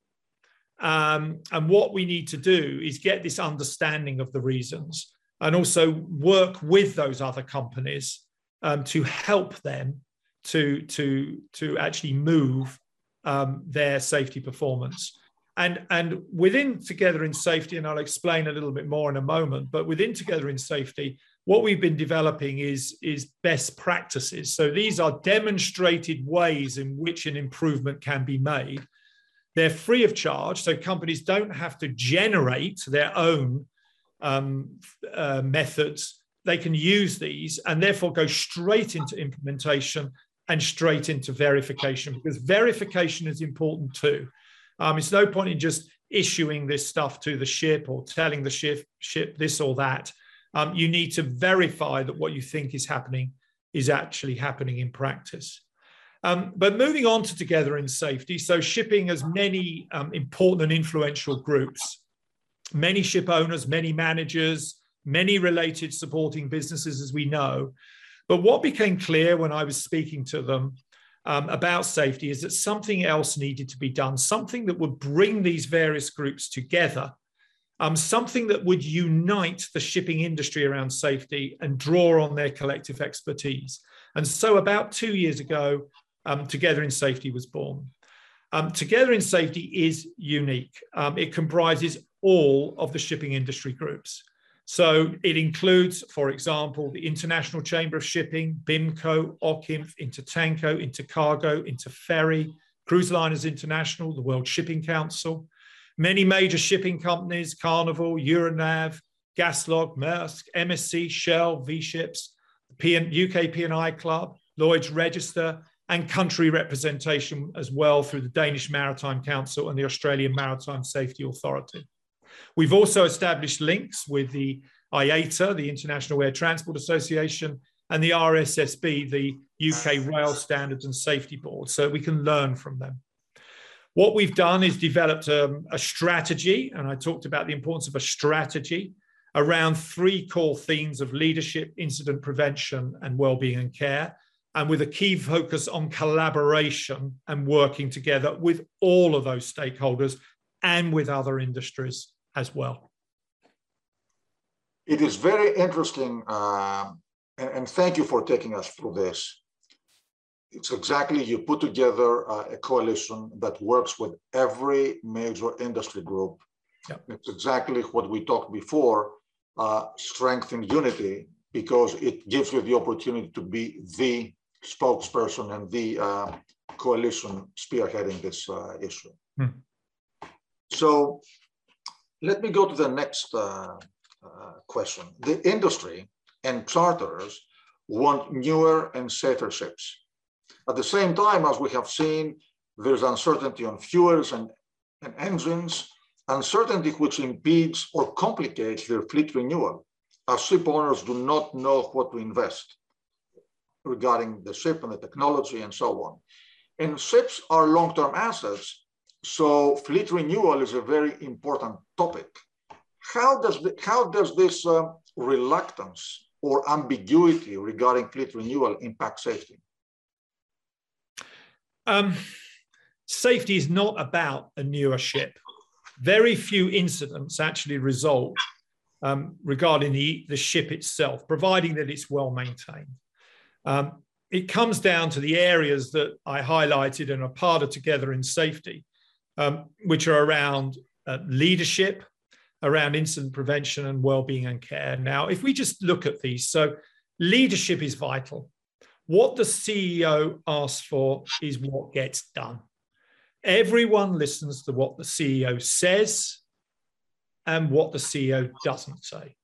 [SPEAKER 3] Um, and what we need to do is get this understanding of the reasons and also work with those other companies um, to help them to, to, to actually move um, their safety performance. And, and within Together in Safety, and I'll explain a little bit more in a moment, but within Together in Safety, what we've been developing is, is best practices. So these are demonstrated ways in which an improvement can be made they're free of charge, so companies don't have to generate their own um, uh, methods. They can use these and therefore go straight into implementation and straight into verification because verification is important too. Um, it's no point in just issuing this stuff to the ship or telling the ship, ship this or that. Um, you need to verify that what you think is happening is actually happening in practice. Um, but moving on to Together in Safety, so shipping has many um, important and influential groups, many ship owners, many managers, many related supporting businesses, as we know. But what became clear when I was speaking to them um, about safety is that something else needed to be done, something that would bring these various groups together, um, something that would unite the shipping industry around safety and draw on their collective expertise. And so, about two years ago, um, Together in Safety was born. Um, Together in Safety is unique. Um, it comprises all of the shipping industry groups. So it includes, for example, the International Chamber of Shipping, BIMCO, OCIMF, Intertanko, Intercargo, Interferry, Cruise Lines International, the World Shipping Council, many major shipping companies, Carnival, Euronav, Gaslog, Maersk, MSC, Shell, V-Ships, the UK P&I Club, Lloyd's Register, and country representation as well through the Danish Maritime Council and the Australian Maritime Safety Authority. We've also established links with the IATA, the International Air Transport Association, and the RSSB, the UK Rail Standards and Safety Board, so we can learn from them. What we've done is developed um, a strategy, and I talked about the importance of a strategy around three core themes of leadership, incident prevention, and well-being and care, and with a key focus on collaboration and working together with all of those stakeholders and with other industries as well.
[SPEAKER 2] It is very interesting, uh, and, and, thank you for taking us through this. It's exactly you put together uh, a coalition that works with every major industry group. It's exactly what we talked before, uh, strength and unity, because it gives you the opportunity to be the spokesperson and the uh, coalition spearheading this uh, issue. Hmm. So let me go to the next uh, uh, question. The industry and charters want newer and safer ships. At the same time, as we have seen, there's uncertainty on fuels and, and engines, uncertainty which impedes or complicates their fleet renewal, as ship owners do not know what to invest regarding the ship and the technology and so on. And ships are long-term assets, so fleet renewal is a very important topic. How does, the, how does this uh, reluctance or ambiguity regarding fleet renewal impact safety?
[SPEAKER 3] Um, safety is not about a newer ship. Very few incidents actually result um, regarding the, the ship itself, providing that it's well maintained. Um, it comes down to the areas that I highlighted and are part of Together in Safety, um, which are around uh, leadership, around incident prevention and well-being and care. Now, if we just look at these, so leadership is vital. What the CEO asks for is what gets done. Everyone listens to what the CEO says and what the CEO doesn't say.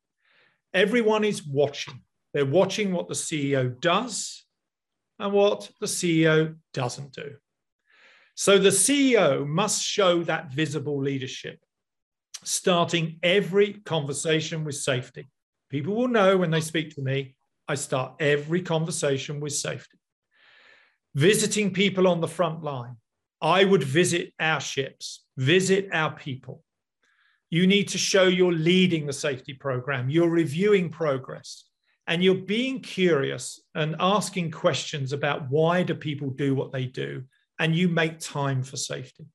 [SPEAKER 3] Everyone is watching. They're watching what the CEO does and what the CEO doesn't do. So the CEO must show that visible leadership, starting every conversation with safety. People will know when they speak to me, I start every conversation with safety. Visiting people on the front line. I would visit our ships, visit our people. You need to show you're leading the safety program, you're reviewing progress, and you're being curious and asking questions about why do people do what they do and you make time for safety.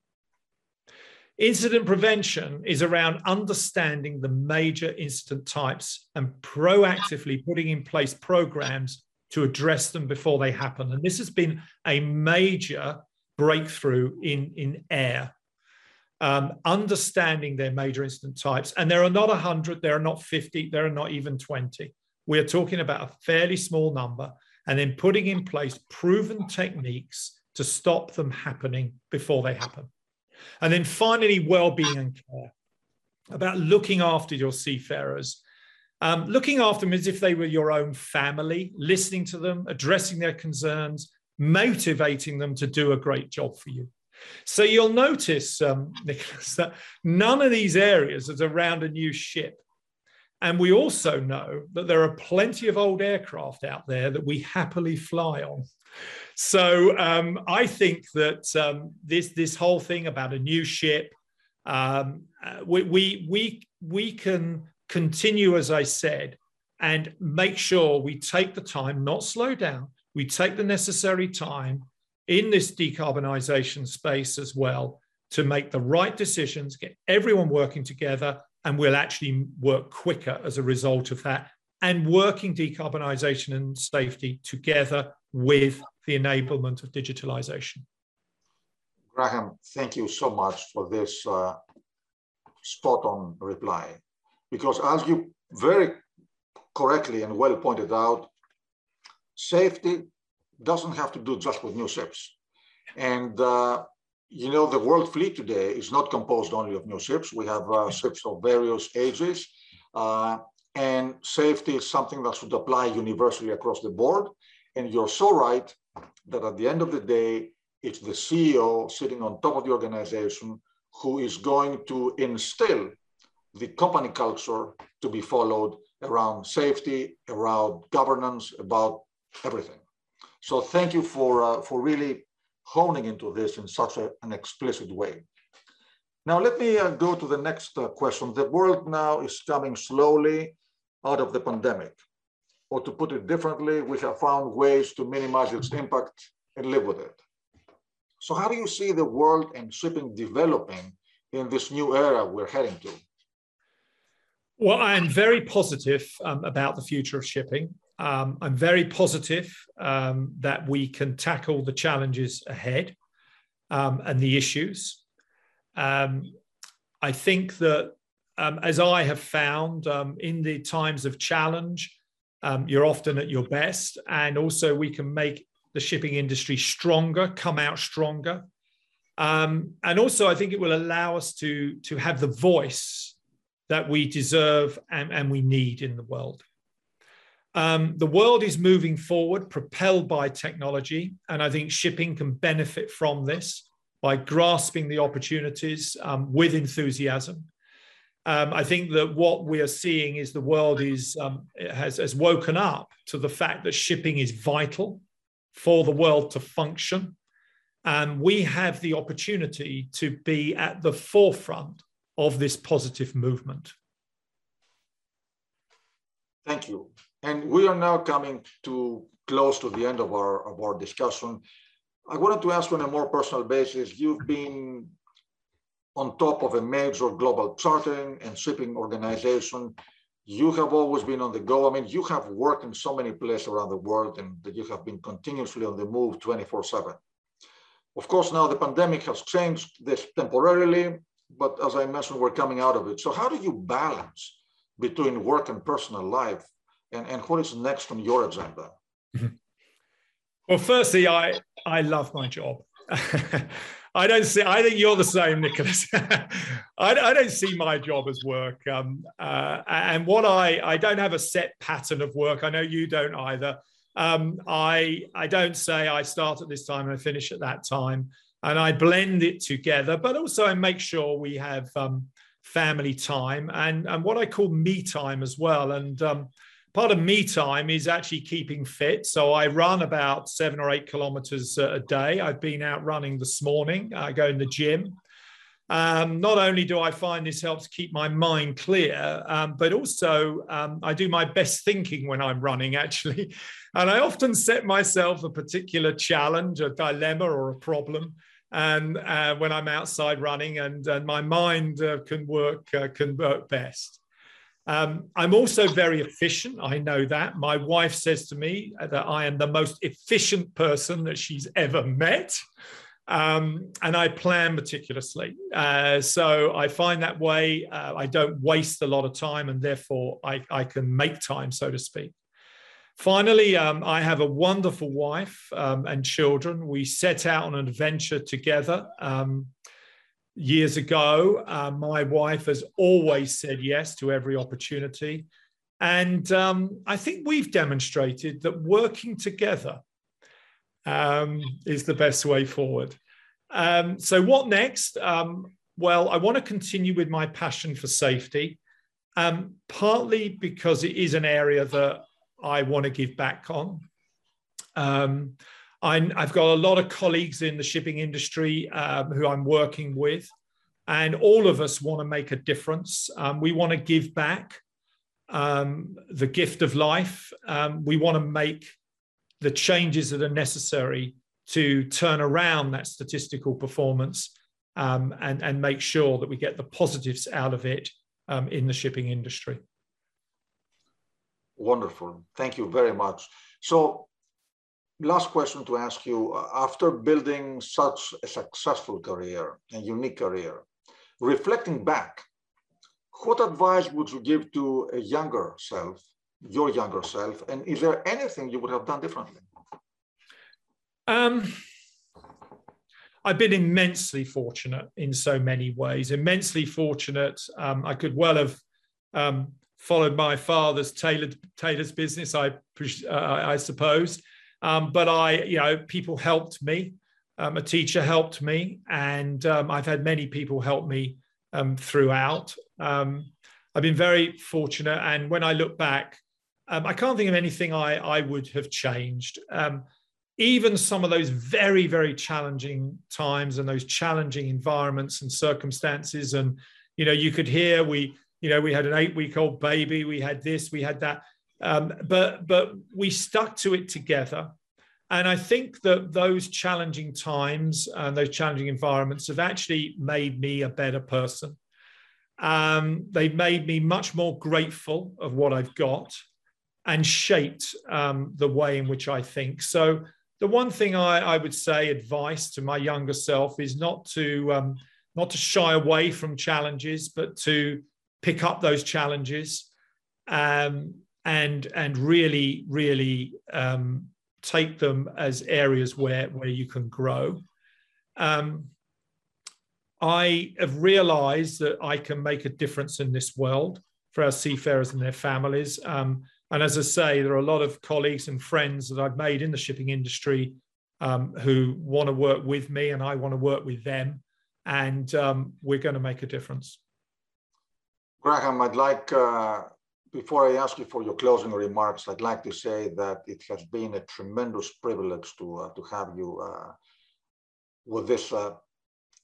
[SPEAKER 3] Incident prevention is around understanding the major incident types and proactively putting in place programs to address them before they happen. And this has been a major breakthrough in, in air. Um, understanding their major incident types. And there are not 100, there are not 50, there are not even 20. We are talking about a fairly small number, and then putting in place proven techniques to stop them happening before they happen. And then finally, well-being and care, about looking after your seafarers, um, looking after them as if they were your own family, listening to them, addressing their concerns, motivating them to do a great job for you. So you'll notice, um, Nicholas, that none of these areas is around a new ship. And we also know that there are plenty of old aircraft out there that we happily fly on. So um, I think that um, this this whole thing about a new ship, um, uh, we, we we we can continue, as I said, and make sure we take the time, not slow down. We take the necessary time in this decarbonisation space as well to make the right decisions, get everyone working together, and we'll actually work quicker as a result of that. And working decarbonisation and safety together with the enablement of digitalisation.
[SPEAKER 2] Graham, thank you so much for this uh, spot on reply. Because as you very correctly and well pointed out, safety doesn't have to do just with new ships. And uh, you know, the world fleet today is not composed only of new ships. We have uh, ships of various ages. Uh, and safety is something that should apply universally across the board. And you're so right that at the end of the day, it's the CEO sitting on top of the organization who is going to instill the company culture to be followed around safety, around governance, about everything. So thank you for, uh, for really honing into this in such a, an explicit way. Now, let me uh, go to the next uh, question. The world now is coming slowly out of the pandemic. Or to put it differently, we have found ways to minimize its impact and live with it. So how do you see the world and shipping developing in this new era we're heading to?
[SPEAKER 3] Well, I am very positive um, about the future of shipping. Um, I'm very positive um, that we can tackle the challenges ahead um, and the issues. Um, I think that, um, as I have found in the times of challenge, you're often at your best. And also, we can make the shipping industry stronger, come out stronger. and also, I think it will allow us to, to have the voice that we deserve and, and we need in the world. Um, the world is moving forward, propelled by technology, and I think shipping can benefit from this by grasping the opportunities um, with enthusiasm. Um, I think that what we are seeing is the world is um, has, has woken up to the fact that shipping is vital for the world to function, and we have the opportunity to be at the forefront of this positive movement.
[SPEAKER 2] Thank you. And we are now coming to close to the end of our, of our discussion. I wanted to ask on a more personal basis, you've been on top of a major global chartering and shipping organization. You have always been on the go. I mean, you have worked in so many places around the world and that you have been continuously on the move 24 seven. Of course, now the pandemic has changed this temporarily, but as I mentioned, we're coming out of it. So how do you balance between work and personal life and, and what is next on your agenda?
[SPEAKER 3] Well, firstly, I, I love my job. I don't see. I think you're the same, Nicholas. I, I, don't see my job as work. Um, uh, and what I I don't have a set pattern of work. I know you don't either. Um, I I don't say I start at this time and I finish at that time, and I blend it together. But also I make sure we have um, family time and and what I call me time as well. And um, part of me time is actually keeping fit. So I run about seven or eight kilometers a day. I've been out running this morning. I go in the gym. Um, not only do I find this helps keep my mind clear, um, but also um, I do my best thinking when I'm running, actually. And I often set myself a particular challenge, a dilemma, or a problem. And uh, when I'm outside running, and, and my mind uh, can work uh, can work best. Um, I'm also very efficient. I know that. My wife says to me that I am the most efficient person that she's ever met. Um, and I plan meticulously. Uh, so I find that way uh, I don't waste a lot of time and therefore I, I can make time, so to speak. Finally, um, I have a wonderful wife um, and children. We set out on an adventure together. Um, years ago. Uh, my wife has always said yes to every opportunity. And um, I think we've demonstrated that working together um, is the best way forward. Um, so, what next? Um, well, I want to continue with my passion for safety, um, partly because it is an area that I want to give back on. I have got a lot of colleagues in the shipping industry um, who I'm working with, and all of us want to make a difference. Um, we want to give back um, the gift of life. Um, we want to make the changes that are necessary to turn around that statistical performance um, and, and make sure that we get the positives out of it um, in the shipping industry.
[SPEAKER 2] Wonderful. Thank you very much. So, last question to ask you after building such a successful career and unique career, reflecting back, what advice would you give to a younger self, your younger self, and is there anything you would have done differently?
[SPEAKER 3] Um, I've been immensely fortunate in so many ways. Immensely fortunate. Um, I could well have um, followed my father's tailored tailor's business. I uh, I suppose, um, but I you know people helped me. Um, a teacher helped me, and um, I've had many people help me um, throughout. I've been very fortunate, and when I look back, I can't think of anything I I would have changed even some of those very very challenging times and those challenging environments and circumstances and you know you could hear we you know we had an eight week old baby we had this we had that um, but but we stuck to it together. And i think that those challenging times and those challenging environments have actually made me a better person. Um, they've made me much more grateful of what i've got and shaped um, the way in which i think. So the one thing I, I, would say advice to my younger self is not to um, not to shy away from challenges, but to pick up those challenges. Um, and and really really um, take them as areas where where you can grow. Um, I have realized that I can make a difference in this world for our seafarers and their families. Um, and as I say, there are a lot of colleagues and friends that I've made in the shipping industry um, who want to work with me, and I want to work with them. And um, we're going to make a difference.
[SPEAKER 2] Graham, I'd like, uh, before I ask you for your closing remarks, I'd like to say that it has been a tremendous privilege to, uh, to have you uh, with this uh,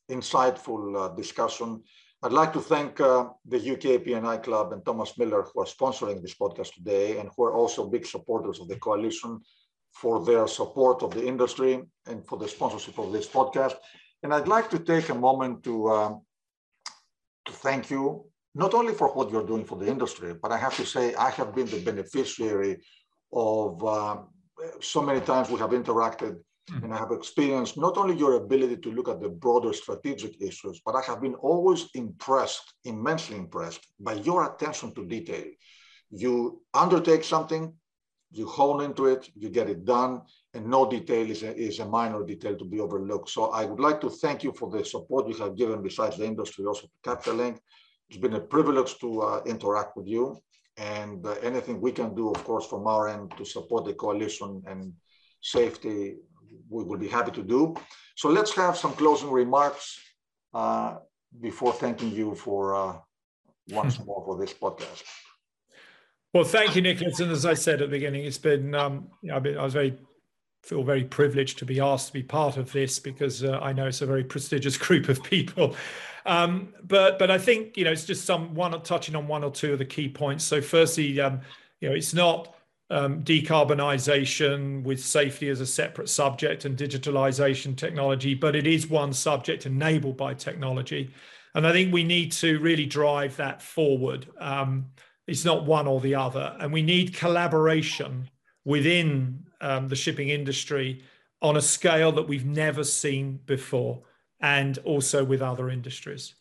[SPEAKER 2] insightful uh, discussion. I'd like to thank uh, the UK P&I Club and Thomas Miller who are sponsoring this podcast today and who are also big supporters of the coalition for their support of the industry and for the sponsorship of this podcast. And I'd like to take a moment to, um, to thank you, not only for what you're doing for the industry, but I have to say I have been the beneficiary of uh, so many times we have interacted Mm-hmm. And I have experienced not only your ability to look at the broader strategic issues, but I have been always impressed, immensely impressed by your attention to detail. You undertake something, you hone into it, you get it done, and no detail is a, is a minor detail to be overlooked. So I would like to thank you for the support you have given besides the industry, also to Capital It's been a privilege to uh, interact with you and uh, anything we can do, of course, from our end to support the coalition and safety we will be happy to do. So let's have some closing remarks uh, before thanking you for uh, once more for this podcast.
[SPEAKER 3] Well, thank you, Nicholas. And as I said at the beginning, it's been, um, you know, been, I was very feel very privileged to be asked to be part of this because uh, I know it's a very prestigious group of people. Um, but but I think you know it's just some one touching on one or two of the key points. So firstly, um, you know, it's not um, decarbonisation with safety as a separate subject and digitalisation technology, but it is one subject enabled by technology. And I think we need to really drive that forward. Um, it's not one or the other. And we need collaboration within um, the shipping industry on a scale that we've never seen before, and also with other industries.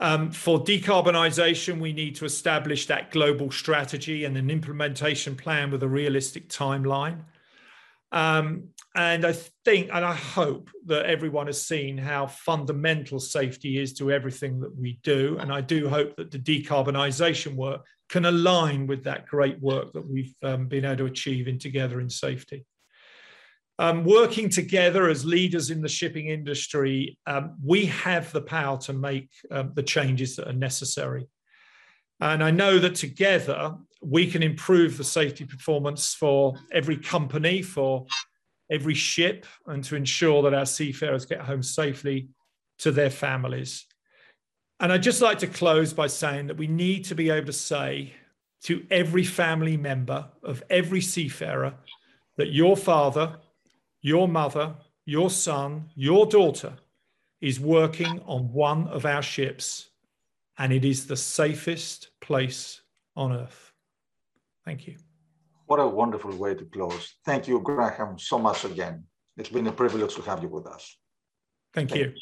[SPEAKER 3] Um, for decarbonisation, we need to establish that global strategy and an implementation plan with a realistic timeline. Um, and I think and I hope that everyone has seen how fundamental safety is to everything that we do. And I do hope that the decarbonisation work can align with that great work that we've um, been able to achieve in Together in Safety. Um, working together as leaders in the shipping industry, um, we have the power to make um, the changes that are necessary. And I know that together we can improve the safety performance for every company, for every ship, and to ensure that our seafarers get home safely to their families. And I'd just like to close by saying that we need to be able to say to every family member of every seafarer that your father, your mother, your son, your daughter is working on one of our ships, and it is the safest place on earth. Thank you.
[SPEAKER 2] What a wonderful way to close. Thank you, Graham, so much again. It's been a privilege to have you with us.
[SPEAKER 3] Thank, Thank you. you.